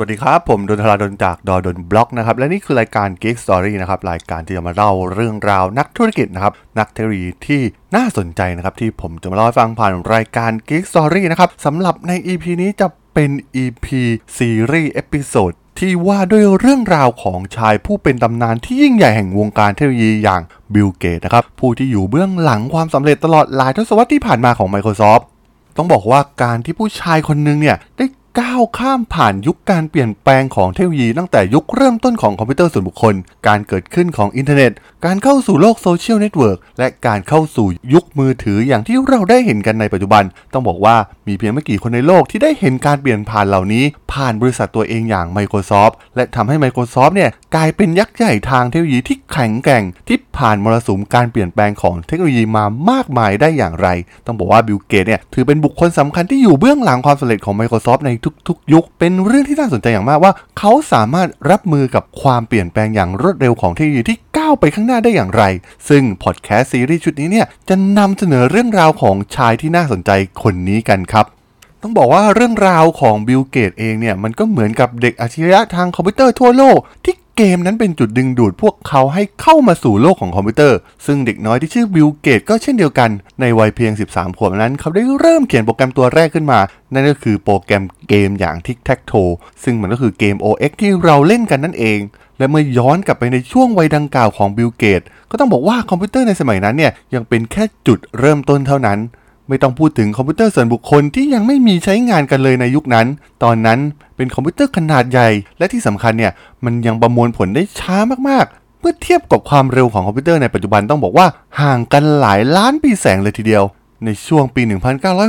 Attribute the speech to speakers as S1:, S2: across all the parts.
S1: สวัสดีครับ ผมดล ธราดล จาก ด.ดล็อกนะครับ และนี่คือรายการ Geek Story นะครับ รายการที่จะมาเล่าเรื่องราวนักธุรกิจนะครับ นักเทคโนโลยีที่น่าสนใจนะครับ ที่ผมจะมาเล่าให้ฟังผ่านรายการ Geek Story นะครับสำหรับใน EP นี้จะเป็น EP ซีรีส์ episode ที่ว่าด้วยเรื่องราวของชายผู้เป็นตำนานที่ยิ่งใหญ่แห่งวงการเทคโนโลยีอย่างบิลเกตส์นะครับผู้ที่อยู่เบื้องหลังความสำเร็จตลอดหลายทศวรรษที่ผ่านมาของ Microsoft ต้องบอกว่าการที่ผู้ชายคนหนึ่งเนี่ยได้ ก้าวข้ามผ่านยุคการเปลี่ยนแปลงของเทคโนโลยีตั้งแต่ยุคเริ่มต้นของคอมพิวเตอร์ส่วนบุคคล การเกิดขึ้นของอินเทอร์เน็ต การเข้าสู่โลกโซเชียลเน็ตเวิร์กและการเข้าสู่ยุคมือถืออย่างที่เราได้เห็นกันในปัจจุบัน ต้องบอกว่ามีเพียงไม่กี่คนในโลกที่ได้เห็นการเปลี่ยนผ่านเหล่านี้ ผ่านบริษัทตัวเองอย่าง Microsoft และทำให้ Microsoft เนี่ยกลายเป็นยักษ์ใหญ่ทางเทคโนโลยีที่แข็งแกร่งที่ผ่านมรสุมการเปลี่ยนแปลงของเทคโนโลยีมามากมายได้อย่างไร ต้องบอกว่าบิลเกตส์เนี่ยถือเป็นบุคคลสำคัญที่อยู่เบื้องหลังความสำเร็จของ Microsoft ในทุกๆ ยุค เป็นเรื่องที่น่าสนใจอย่างมากว่า เขาสามารถรับมือกับความเปลี่ยนแปลงอย่างรวดเร็วของเทคโนโลยีที่ก้าวไปข้างหน้าได้อย่างไร ซึ่งพอดแคสต์ซีรีส์ชุดนี้เนี่ยจะนำเสนอเรื่องราวของชายที่น่าสนใจคนนี้กันครับ ต้องบอกว่าเรื่องราวของบิลเกตส์เองเนี่ย มันก็เหมือนกับเด็กอัจฉริยะทางคอมพิวเตอร์ทั่วโลก ที่เกมนั้นเป็นจุดดึงดูดพวกเขาให้เข้ามาสู่โลกของคอมพิวเตอร์ ซึ่งเด็กน้อยที่ชื่อบิลเกตส์ก็เช่นเดียวกันในวัยเพียง 13 ขวบนั้น เขาได้เริ่มเขียนโปรแกรมตัวแรกขึ้นมา นั่นก็คือโปรแกรมเกมอย่าง Tic Tac Toe ซึ่งมันก็คือเกม OX ที่เราเล่นกันนั่นเองและเมื่อย้อนกลับไปในช่วงวัยดังกล่าวของบิลเกตส์ ก็ต้องบอกว่าคอมพิวเตอร์ในสมัยนั้นเนี่ยยังเป็นแค่จุดเริ่มต้นเท่านั้น ไม่ต้องพูดถึงคอมพิวเตอร์ส่วนบุคคลที่ยังไม่มีใช้งานกันเลยในยุคนั้น ตอนนั้นเป็นคอมพิวเตอร์ขนาดใหญ่ และที่สำคัญเนี่ยมันยังประมวลผลได้ช้ามากๆ เมื่อเทียบกับความเร็วของคอมพิวเตอร์ในปัจจุบันต้องบอกว่าห่างกันหลายล้านปีแสงเลยทีเดียว ในช่วงปี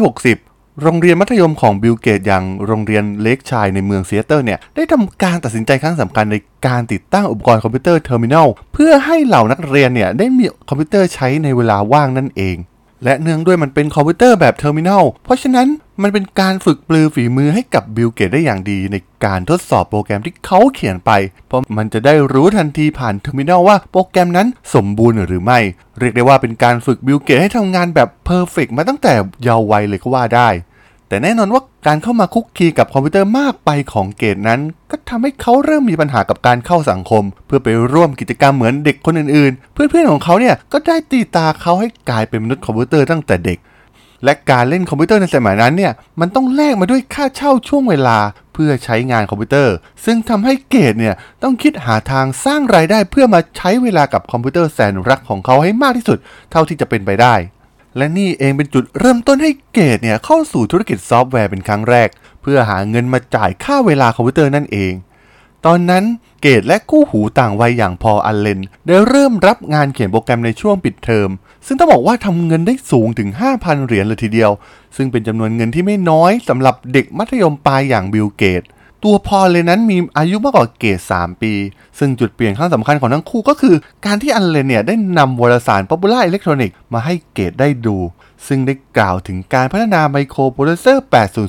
S1: 1960โรงเรียนมัธยมของบิลเกตส์อย่างโรงเรียนเลคไซด์ในเมืองซีแอตเทิลเนี่ยได้ทำการตัดสินใจครั้งสำคัญในการติดตั้งอุปกรณ์คอมพิวเตอร์ terminal เพื่อให้เหล่านักเรียนเนี่ยได้มีคอมพิวเตอร์ใช้ในเวลาว่างนั่นเอง และเนื่องด้วยมันเป็นคอมพิวเตอร์แบบ terminal เพราะฉะนั้นมันเป็นการฝึกปรือฝีมือให้กับบิลเกตส์ได้อย่างดีในการทดสอบโปรแกรมที่เขาเขียนไป เพราะมันจะได้รู้ทันทีผ่าน terminal ว่าโปรแกรมนั้นสมบูรณ์หรือไม่ เรียกได้ว่าเป็นการฝึกบิลเกตส์ให้ทำงานแบบ perfect มาตั้งแต่เยาว์วัยเลยก็ว่าได้ แต่แน่นอนว่าการเข้ามาคลุกคลีกับคอมพิวเตอร์มากไปของเกตส์นั้น ก็ทำให้เขาเริ่มมีปัญหากับการเข้าสังคม เพื่อไปร่วมกิจกรรมเหมือนเด็กคนอื่นๆ เพื่อนๆของเขาเนี่ยก็ได้ตีตราเขาให้กลายเป็นมนุษย์คอมพิวเตอร์ตั้งแต่เด็ก และการเล่นคอมพิวเตอร์ในสมัยนั้นเนี่ยมันต้องแลกมาด้วยค่าเช่าช่วงเวลาเพื่อใช้งานคอมพิวเตอร์ ซึ่งทำให้เกตส์เนี่ยต้องคิดหาทางสร้างรายได้เพื่อมาใช้เวลากับคอมพิวเตอร์แสนรักของเขาให้มากที่สุด เท่าที่จะเป็นไปได้ และนี่เองเป็นจุดเริ่มต้นให้เกตส์เนี่ยเข้าสู่ธุรกิจซอฟต์แวร์เป็นครั้งแรก เพื่อหาเงินมาจ่ายค่าเวลาคอมพิวเตอร์นั่นเอง ตอนนั้นเกตส์และคู่หูต่างวัยอย่างพอล อัลเลนได้เริ่มรับงานเขียนโปรแกรมในช่วงปิดเทอม ซึ่งต้องบอกว่าทำเงินได้สูงถึง 5,000 เหรียญเลยทีเดียว ซึ่งเป็นจำนวนเงินที่ไม่น้อยสำหรับเด็กมัธยมปลายอย่างบิลเกตส์ ตัวพอล อัลเลนนั้นมีอายุมากกว่าเกตส์ 3ปี ซึ่งจุดเปลี่ยนครั้งสำคัญของทั้งคู่ก็คือ การที่อัลเลนเนี่ยได้นำวารสาร Popular Electronics มาให้เกตส์ได้ดู ซึ่งได้กล่าวถึงการพัฒนาไมโครโปรเซสเซอร์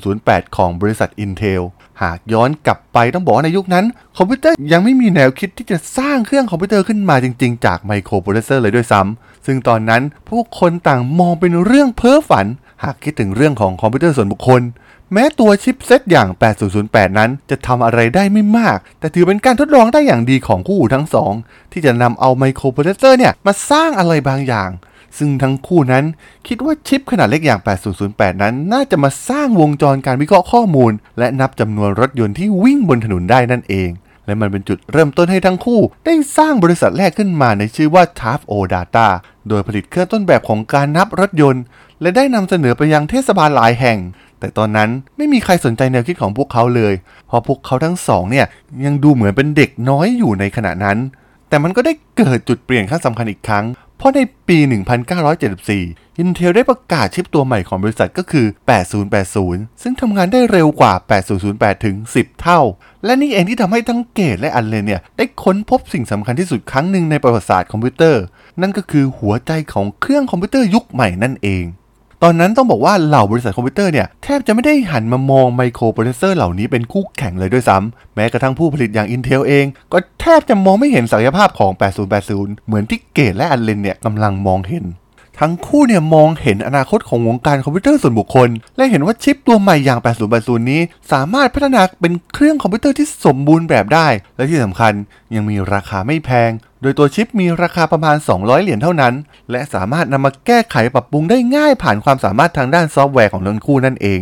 S1: 8008 ของบริษัท Intel หากย้อนกลับไปต้องบอกว่าในยุคนั้น คอมพิวเตอร์ยังไม่มีแนวคิดที่จะสร้างเครื่องคอมพิวเตอร์ขึ้นมาจริง ๆ จากไมโครโปรเซสเซอร์เลยด้วยซ้ำซึ่งตอนนั้นผู้คนต่างมองเป็นเรื่องเพ้อฝัน หากคิดถึงเรื่องของคอมพิวเตอร์ส่วนบุคคล แม้ตัว chipset อย่าง 8008 นั้นจะทำอะไรได้ไม่มาก แต่ถือเป็นการทดลองได้อย่างดีของคู่หูทั้งสอง ที่จะนำเอาไมโครโปรเซสเซอร์เนี่ยมาสร้างอะไรบางอย่าง ซึ่งทั้งคู่นั้นคิดว่าชิปขนาดเล็กอย่าง 8008 นั้น น่าจะมาสร้างวงจรการวิเคราะห์ข้อมูล และนับจำนวนรถยนต์ที่วิ่งบนถนนได้นั่นเอง และมันเป็นจุดเริ่มต้นให้ทั้งคู่ ได้สร้างบริษัทแรกขึ้นมาในชื่อว่า t a f o Data โดยผลิตเครื่องต้นแบบของการนับรถยนต์ และได้นำเสนอไปยังเทศบาลหลายแห่ง แต่ตอนนั้นไม่มีใครสนใจแนวคิดของพวกเขาเลย เพราะพวกเขาทั้งสองเนี่ยยังดูเหมือนเป็นเด็กน้อยอยู่ในขณะนั้น แต่มันก็ได้เกิดจุดเปลี่ยนครั้งสำคัญอีกครั้ง เพราะในปี 1974 Intel ได้ประกาศชิปตัวใหม่ของบริษัทก็คือ 8080 ซึ่งทำงานได้เร็วกว่า 8008 ถึง 10 เท่า และนี่เองที่ทำให้ทั้งเกตและอัลเลนเนี่ยได้ค้นพบสิ่งสำคัญที่สุดครั้งหนึ่งในประวัติศาสตร์คอมพิวเตอร์ นั่นก็คือหัวใจของเครื่องคอมพิวเตอร์ยุคใหม่นั่นเอง ตอนนั้นต้องบอกว่าเหล่าบริษัทคอมพิวเตอร์เนี่ยแทบจะไม่ได้หันมามองไมโครโปรเซสเซอร์เหล่านี้เป็นคู่แข่งเลยด้วยซ้ำแม้กระทั่งผู้ผลิตอย่าง Intel เอง ก็แทบจะมองไม่เห็นศักยภาพของ 8080 เหมือนที่เกตและอัลเลนเนี่ยกำลังมองเห็น ทั้งคู่เนี่ยมองเห็นอนาคตของวงการคอมพิวเตอร์ส่วนบุคคล และเห็นว่าชิปตัวใหม่อย่าง 8080 นี้ สามารถพัฒนาเป็นเครื่องคอมพิวเตอร์ที่สมบูรณ์แบบได้ และที่สำคัญยังมีราคาไม่แพง โดยตัวชิปมีราคาประมาณ 200 เหรียญเท่านั้น และสามารถนำมาแก้ไขปรับปรุงได้ง่ายผ่านความสามารถทางด้านซอฟต์แวร์ของทั้งคู่นั่นเอง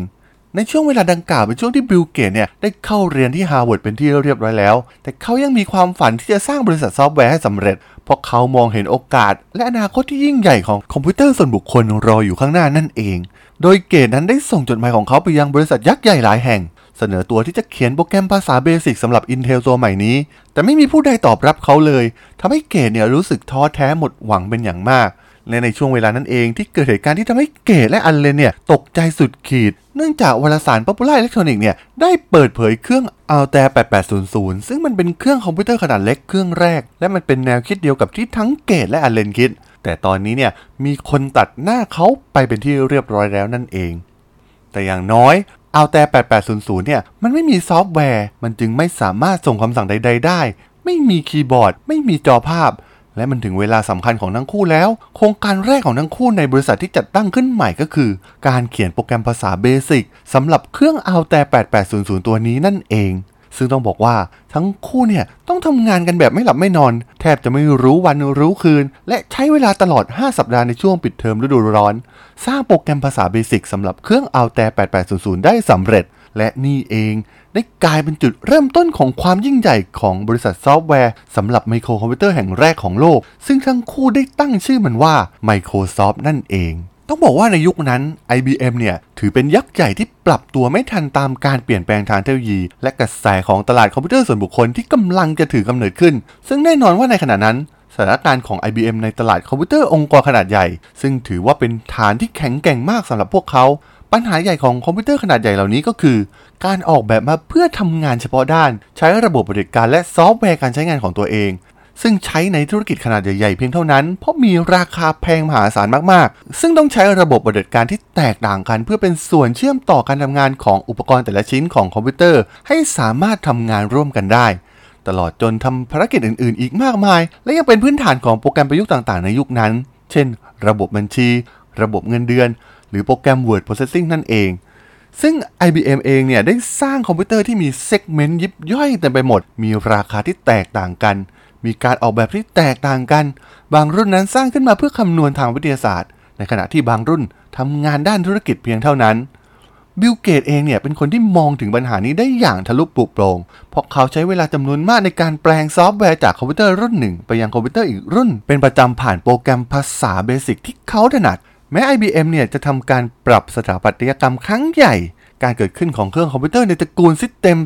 S1: ในช่วงเวลาดังกล่าวเป็นช่วงที่บิลเกตเนี่ยได้เข้าเรียนที่ฮาร์วาร์ดเป็นที่เรียบร้อยแล้ว แต่เขายังมีความฝันที่จะสร้างบริษัทซอฟต์แวร์ให้สำเร็จ เพราะเขามองเห็นโอกาส และอนาคตที่ยิ่งใหญ่ของคอมพิวเตอร์ส่วนบุคคลรออยู่ข้างหน้านั่นเอง โดยเกตนั้นได้ส่งจดหมายของเขาไปยังบริษัทยักษ์ใหญ่หลายแห่ง เสนอตัวที่จะเขียนโปรแกรมภาษาเบสิกสำหรับ Intel ตัวใหม่นี้ แต่ไม่มีผู้ใดตอบรับเขาเลยทำให้เกตเนี่ยรู้สึกท้อแท้หมดหวังเป็นอย่างมาก และในช่วงเวลานั้นเองที่เกิดเหตุการณ์ที่ทำให้เกตและอัลเลนเนี่ยตกใจสุดขีด เนื่องจากวารสาร Popular Electronics เนี่ยได้เปิดเผยเครื่อง Altair 8800 ซึ่งมันเป็นเครื่องคอมพิวเตอร์ขนาดเล็กเครื่องแรก และมันเป็นแนวคิดเดียวกับที่ทั้งเกตและอัลเลนคิด แต่ตอนนี้เนี่ยมีคนตัดหน้าเขาไปเป็นที่เรียบร้อยแล้วนั่นเอง แต่อย่างน้อยเอาแต่ 8800 เนี่ย มันไม่มีซอฟต์แวร์ มันจึงไม่สามารถส่งคำสั่งใด ๆ ได้ ไม่มีคีย์บอร์ด ไม่มีจอภาพ และมันถึงเวลาสำคัญของทั้งคู่แล้ว โครงการแรกของทั้งคู่ในบริษัทที่จัดตั้งขึ้นใหม่ก็คือ การเขียนโปรแกรมภาษาเบสิกสำหรับเครื่องเอาแต่ 8800 ตัวนี้นั่นเอง ซึ่งต้องบอกว่าทั้งคู่เนี่ยต้องทำงานกันแบบไม่หลับไม่นอน แทบจะไม่รู้วันรู้คืน และใช้เวลาตลอด 5 สัปดาห์ในช่วงปิดเทอมฤดูร้อน สร้างโปรแกรมภาษาเบสิกสำหรับเครื่อง Altair 8800 ได้สำเร็จ และนี่เองได้กลายเป็นจุดเริ่มต้นของความยิ่งใหญ่ของบริษัทซอฟต์แวร์สำหรับไมโครคอมพิวเตอร์แห่งแรกของโลก ซึ่งทั้งคู่ได้ตั้งชื่อมันว่า Microsoft นั่นเองต้องบอกว่าในยุคนั้น IBM เนี่ย ถือเป็นยักษ์ใหญ่ที่ปรับตัวไม่ทันตามการเปลี่ยนแปลงทางเทคโนโลยี และกระแสของตลาดคอมพิวเตอร์ส่วนบุคคลที่กำลังจะถือกำเนิดขึ้น ซึ่งแน่นอนว่าในขณะนั้น สถานการณ์ของ IBM ในตลาดคอมพิวเตอร์องค์กรขนาดใหญ่ ซึ่งถือว่าเป็นฐานที่แข็งแกร่งมากสำหรับพวกเขา ปัญหาใหญ่ของคอมพิวเตอร์ขนาดใหญ่เหล่านี้ก็คือ การออกแบบมาเพื่อทำงานเฉพาะด้าน ใช้ระบบปฏิบัติการและซอฟต์แวร์การใช้งานของตัวเอง ซึ่งใช้ในธุรกิจขนาดใหญ่ๆเพียงเท่านั้น เพราะมีราคาแพงมหาศาลมากๆ ซึ่งต้องใช้ระบบปฏิบัติการที่แตกต่างกัน เพื่อเป็นส่วนเชื่อมต่อการทำงานของอุปกรณ์แต่ละชิ้นของคอมพิวเตอร์ ให้สามารถทำงานร่วมกันได้ตลอดจนทำภารกิจอื่นๆ อีกมากมาย และยังเป็นพื้นฐานของโปรแกรมประยุกต์ต่างๆ ในยุคนั้น เช่น ระบบบัญชี ระบบเงินเดือน หรือโปรแกรม Word Processing นั่นเอง ซึ่ง IBM เองเนี่ย ได้สร้างคอมพิวเตอร์ที่มี segment ยิบย่อยเต็มไปหมด มีราคาที่แตกต่างกัน มีการออกแบบที่แตกต่างกัน บางรุ่นนั้นสร้างขึ้นมาเพื่อคำนวณทางวิทยาศาสตร์ ในขณะที่บางรุ่นทำงานด้านธุรกิจเพียงเท่านั้นบิลเกตเองเนี่ยเป็นคนที่มองถึงปัญหานี้ได้อย่างทะลุปรุโปร่งเพราะเขาใช้เวลาจำนวนมากในการแปลงซอฟต์แวร์จากคอมพิวเตอร์รุ่นหนึ่ง ไปยังคอมพิวเตอร์อีกรุ่น เป็นประจำผ่านโปรแกรมภาษาเบสิกที่เขาถนัด แม้ IBM เนี่ยจะทำการปรับสถาปัตยกรรมครั้งใหญ่ การเกิดขึ้นของเครื่องคอมพิวเตอร์ในตระกูล System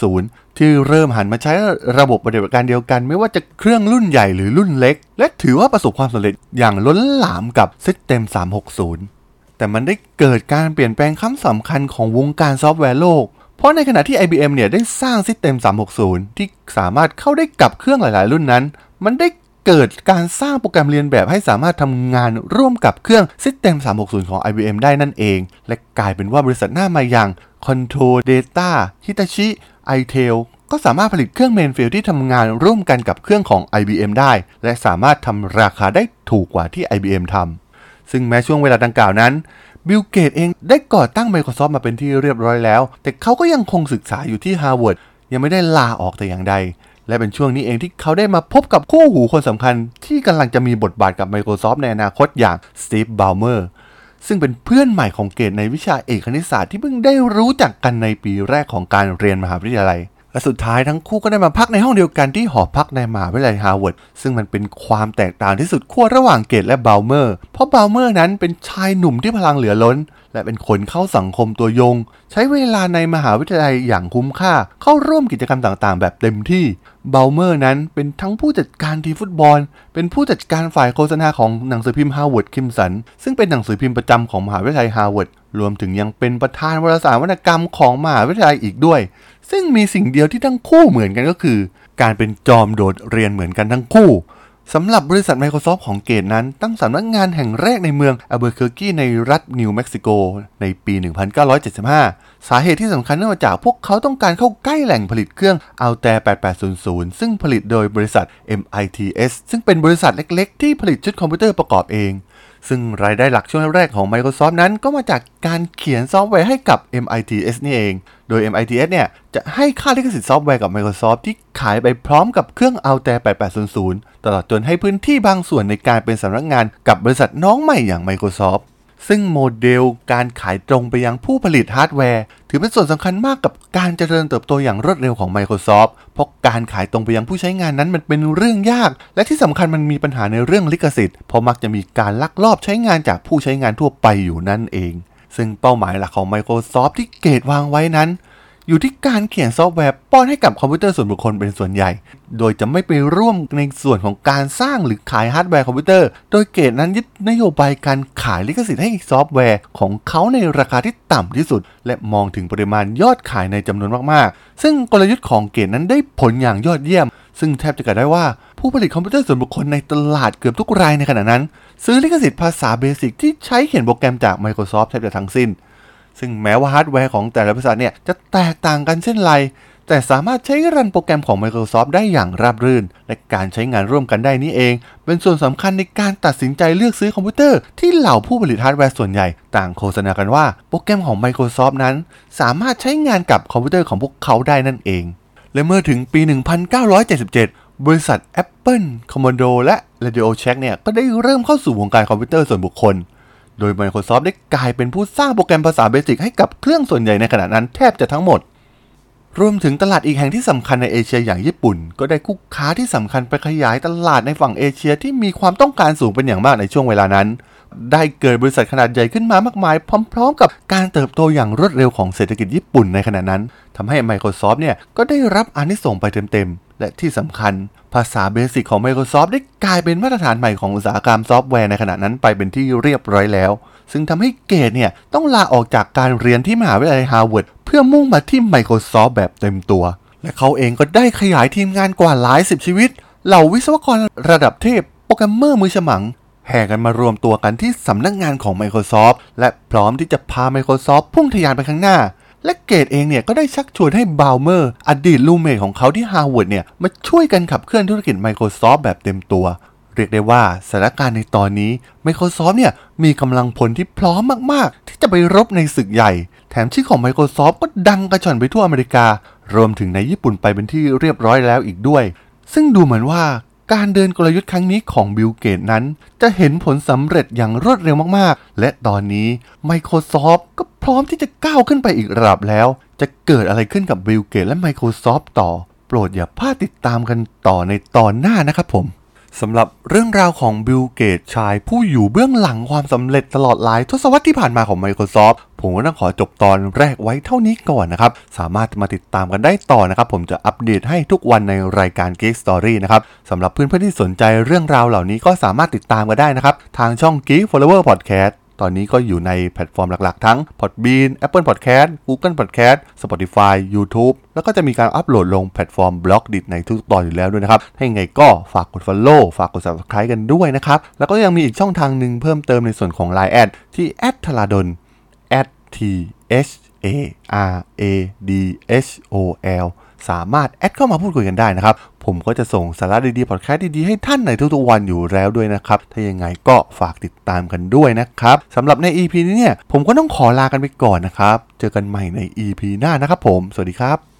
S1: 360 ที่เริ่มหันมาใช้ระบบปฏิบัติการเดียวกัน ไม่ว่าจะเครื่องรุ่นใหญ่หรือรุ่นเล็ก และถือว่าประสบความสำเร็จอย่างล้นหลามกับ System 360 แต่มันได้เกิดการเปลี่ยนแปลงครั้งสำคัญของวงการซอฟต์แวร์โลก เพราะในขณะที่ IBM เนี่ยได้สร้าง System 360 ที่สามารถเข้าได้กับเครื่องหลาย ๆ รุ่นนั้น มันได้ เกิดการสร้างโปรแกรมเรียนแบบให้สามารถทำงานร่วมกับเครื่อง System 360 ของ IBM ได้นั่นเอง และกลายเป็นว่าบริษัทหน้าใหม่อย่าง Control Data Hitachi iTel ก็สามารถผลิตเครื่อง Mainframe ที่ทำงานร่วมกันกับเครื่องของ IBM ได้ และสามารถทำราคาได้ถูกกว่าที่ IBM ทำซึ่งแม้ช่วงเวลาดังกล่าวนั้นบิลเกตเองได้ก่อตั้ง Microsoft มาเป็นที่เรียบร้อยแล้ว แต่เขาก็ยังคงศึกษาอยู่ที่ Harvard ยังไม่ได้ลาออกแต่อย่างใด และเป็นช่วงนี้เองที่เขาได้มาพบกับคู่หูคนสำคัญ ที่กำลังจะมีบทบาทกับ Microsoft ในอนาคตอย่างสตีฟบาลเมอร์ซึ่งเป็นเพื่อนใหม่ของเกตในวิชาเอกคณิตศาสตร์ที่เพิ่งได้รู้จักกันในปีแรกของการเรียนมหาวิทยาลัย และสุดท้ายทั้งคู่ก็ได้มาพักในห้องเดียวกันที่หอพักในมหาวิทยาลัยฮาร์วาร์ดซึ่งมันเป็นความแตกต่างที่สุดขั้วระหว่างเกตและเบลเมอร์ เพราะเบลเมอร์นั้นเป็นชายหนุ่มที่พลังเหลือล้น และเป็นคนเข้าสังคมตัวยง ใช้เวลาในมหาวิทยาลัยอย่างคุ้มค่า เข้าร่วมกิจกรรมต่างๆ แบบเต็มที่เบลเมอร์นั้นเป็นทั้งผู้จัดการทีมฟุตบอล เป็นผู้จัดการฝ่ายโฆษณาของหนังสือพิมพ์ Harvard Crimson ซึ่งเป็นหนังสือพิมพ์ประจำของมหาวิทยาลัยฮาร์วาร์ดรวมถึงยังเป็นประธานวารสารวรรณกรรมของมหาวิทยาลัยอีกด้วย ซึ่งมีสิ่งเดียวที่ทั้งคู่เหมือนกันก็คือ การเป็นจอมโดดเรียนเหมือนกันทั้งคู่สำหรับบริษัท Microsoft ของเกตนั้น ตั้งสำนักงานแห่งแรกในเมืองอัลบูเคอร์คีในรัฐนิวเม็กซิโกในปี 1975 สาเหตุที่สำคัญเนื่องมาจากพวกเขาต้องการเข้าใกล้แหล่งผลิตเครื่อง Altair 8800 ซึ่งผลิตโดยบริษัท MITS ซึ่งเป็นบริษัทเล็กๆ ที่ผลิตชุดคอมพิวเตอร์ประกอบเอง ซึ่งรายได้หลักช่วงแรกของ Microsoft นั้นก็มาจากการเขียนซอฟต์แวร์ให้กับ MITS นี่เอง โดย MITS เนี่ยจะให้ค่าลิขสิทธิ์ซอฟต์แวร์กับ Microsoft ที่ขายไปพร้อมกับเครื่อง Altair 8800 ตลอดจนให้พื้นที่บางส่วนในการเป็นสำนักงานกับบริษัทน้องใหม่อย่าง Microsoft ซึ่งโมเดลการขายตรงไปยังผู้ผลิตฮาร์ดแวร์ ถือเป็นส่วนสำคัญมากกับการเจริญเติบโตอย่างรวดเร็วของ Microsoft เพราะการขายตรงไปยังผู้ใช้งานนั้นมันเป็นเรื่องยาก และที่สำคัญมันมีปัญหาในเรื่องลิขสิทธิ์เพราะมักจะมีการลักลอบใช้งานจากผู้ใช้งานทั่วไปอยู่นั่นเอง ซึ่งเป้าหมายหลักของ Microsoft ที่เกตวางไว้นั้น อยู่ที่การเขียนซอฟต์แวร์ป้อนให้กับคอมพิวเตอร์ส่วนบุคคลเป็นส่วนใหญ่ โดยจะไม่ไปร่วมในส่วนของการสร้างหรือขายฮาร์ดแวร์คอมพิวเตอร์ โดยเกตนั้นยึดนโยบายการขายลิขสิทธิ์ให้ซอฟต์แวร์ของเขาในราคาที่ต่ำที่สุด และมองถึงปริมาณยอดขายในจำนวนมากๆ ซึ่งกลยุทธ์ของเกตนั้นได้ผลอย่างยอดเยี่ยม ซึ่งแทบจะกล่าวได้ว่าผู้ผลิตคอมพิวเตอร์ส่วนบุคคลในตลาดเกือบทุกรายในขณะนั้น ซื้อลิขสิทธิ์ภาษาเบสิกที่ใช้เขียนโปรแกรมจาก Microsoft แทบจะทั้งสิ้น ซึ่งแม้ว่าฮาร์ดแวร์ของแต่ละบริษัทเนี่ยจะแตกต่างกันเช่นไรแต่สามารถใช้รันโปรแกรมของ Microsoft ได้อย่างราบรื่น และการใช้งานร่วมกันได้นี้เอง เป็นส่วนสำคัญในการตัดสินใจเลือกซื้อคอมพิวเตอร์ที่เหล่าผู้ผลิตฮาร์ดแวร์ส่วนใหญ่ ต่างโฆษณากันว่าโปรแกรมของ Microsoft นั้น สามารถใช้งานกับคอมพิวเตอร์ของพวกเขาได้นั่นเอง และเมื่อถึงปี 1977 บริษัท Apple Commodore และ Radio Shack เนี่ยก็ได้เริ่มเข้าสู่วงการคอมพิวเตอร์ส่วนบุคคล โดย Microsoft ได้กลายเป็นผู้สร้างโปรแกรมภาษาเบสิกให้กับเครื่องส่วนใหญ่ในขณะนั้นแทบจะทั้งหมด รวมถึงตลาดอีกแห่งที่สำคัญในเอเชียอย่างญี่ปุ่น ก็ได้คุกค้าที่สำคัญไปขยายตลาดในฝั่งเอเชียที่มีความต้องการสูงเป็นอย่างมากในช่วงเวลานั้น ได้เกิดบริษัทขนาดใหญ่ขึ้นมามากมาย พร้อม ๆ กับการเติบโตอย่างรวดเร็วของเศรษฐกิจญี่ปุ่นในขณะนั้นทำให้ Microsoft เนี่ยก็ได้รับอานิสงส์ไปเต็มๆและที่สำคัญ ภาษาเบสิกของ Microsoft ได้กลายเป็นมาตรฐานใหม่ของอุตสาหกรรมซอฟต์แวร์ในขณะนั้นไปเป็นที่เรียบร้อยแล้ว ซึ่งทำให้เกตเนี่ยต้องลาออกจากการเรียนที่มหาวิทยาลัยฮาร์วาร์ดเพื่อมุ่งมาที่ Microsoft แบบเต็มตัว และเขาเองก็ได้ขยายทีมงานกว่าหลายสิบชีวิต เหล่าวิศวกรระดับเทพโปรแกรมเมอร์มือฉมังแห่กันมารวมตัวกันที่สำนักงานของ Microsoft และพร้อมที่จะพา Microsoft พุ่งทะยานไปข้างหน้า และเกตเองเนี่ยก็ได้ชักชวนให้บอลเมอร์ อดีต roommate ของเขาที่ฮาร์วาร์ดเนี่ยมาช่วยกันขับเคลื่อนธุรกิจ Microsoft แบบเต็มตัว เรียกได้ว่าสถานการณ์ในตอนนี้ Microsoft เนี่ยมีกำลังพลที่พร้อมมากๆ ที่จะไปรบในศึกใหญ่ แถมชื่อของ Microsoft ก็ดังกระฉ่อนไปทั่วอเมริกา รวมถึงในญี่ปุ่นไปเป็นที่เรียบร้อยแล้วอีกด้วย ซึ่งดูเหมือนว่า การเดินกลยุทธ์ครั้งนี้ของบิลเกตนั้น จะเห็นผลสำเร็จอย่างรวดเร็วมากๆ และตอนนี้ Microsoft ก็พร้อมที่จะก้าวขึ้นไปอีกระดับแล้ว จะเกิดอะไรขึ้นกับบิลเกตและ Microsoft ต่อ โปรดอย่าพลาดติดตามกันต่อในตอนหน้านะครับผม สำหรับเรื่องราวของบิลเกตชายผู้อยู่เบื้องหลังความสำเร็จตลอดหลายทศวรรษที่ผ่านมาของ Microsoft ผมก็ต้องขอจบตอนแรกไว้เท่านี้ก่อนนะครับ สามารถมาติดตามกันได้ต่อนะครับ ผมจะอัปเดตให้ทุกวันในรายการ Geek Story นะครับสำหรับเพื่อนๆที่สนใจเรื่องราวเหล่านี้ก็สามารถติดตามกันได้นะครับ ทางช่อง Geek Forever Podcast ตอนนี้ก็อยู่ในแพลตฟอร์มหลักๆ ทั้ง Podbean Apple Podcast Google Podcast Spotify YouTube แล้วก็จะมีการอัปโหลดลงแพลตฟอร์ม Blockdit ในทุกตอนอยู่แล้วด้วยนะครับ ถ้าอย่างไงก็ฝากกด Follow ฝากกด Subscribe กันด้วยนะครับ แล้วก็ยังมีอีกช่องทางหนึ่งเพิ่มเติมในส่วนของ Line แอดที่ t h a l a d o n t h a r a d h o l สามารถแอดเข้ามาพูดคุยกันได้นะครับ ผมก็จะส่งสาระดีๆพอดแคสต์ดีๆ ให้ท่านในทุกๆวันอยู่แล้วด้วยนะครับ ถ้ายังไงก็ฝากติดตามกันด้วยนะครับสำหรับใน EP นี้เนี่ยผมก็ต้องขอลากันไปก่อนนะครับ เจอกันใหม่ใน EP หน้านะครับผม สวัสดีครับ